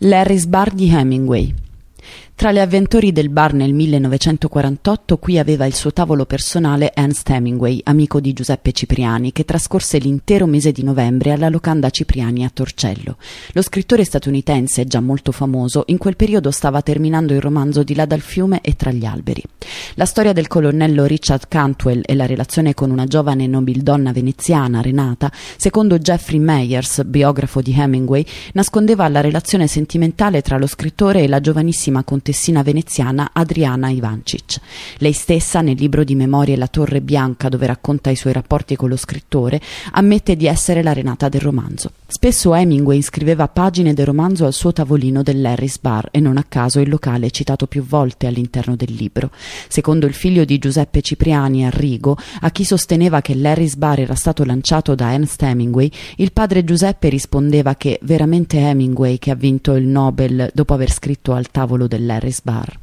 Larry's Bar di Hemingway tra le avventori del bar nel 1948 qui aveva il suo tavolo personale Ernst Hemingway, amico di Giuseppe Cipriani, che trascorse l'intero mese di novembre alla locanda Cipriani a Torcello. Lo scrittore statunitense, già molto famoso, in quel periodo stava terminando il romanzo Di là dal fiume e tra gli alberi. La storia del colonnello Richard Cantwell e la relazione con una giovane nobildonna veneziana, Renata, secondo Jeffrey Meyers, biografo di Hemingway, nascondeva la relazione sentimentale tra lo scrittore e la giovanissima contessina veneziana Adriana Ivancic. Lei stessa, nel libro di memorie La Torre Bianca, dove racconta i suoi rapporti con lo scrittore, ammette di essere la Renata del romanzo. Spesso Hemingway scriveva pagine del romanzo al suo tavolino dell'Harris Bar e non a caso il locale citato più volte all'interno del libro. Secondo il figlio di Giuseppe Cipriani, Arrigo, a chi sosteneva che l'Harris Bar era stato lanciato da Ernst Hemingway, il padre Giuseppe rispondeva che veramente Hemingway che ha vinto il Nobel dopo aver scritto al tavolo dell'Harris Bar.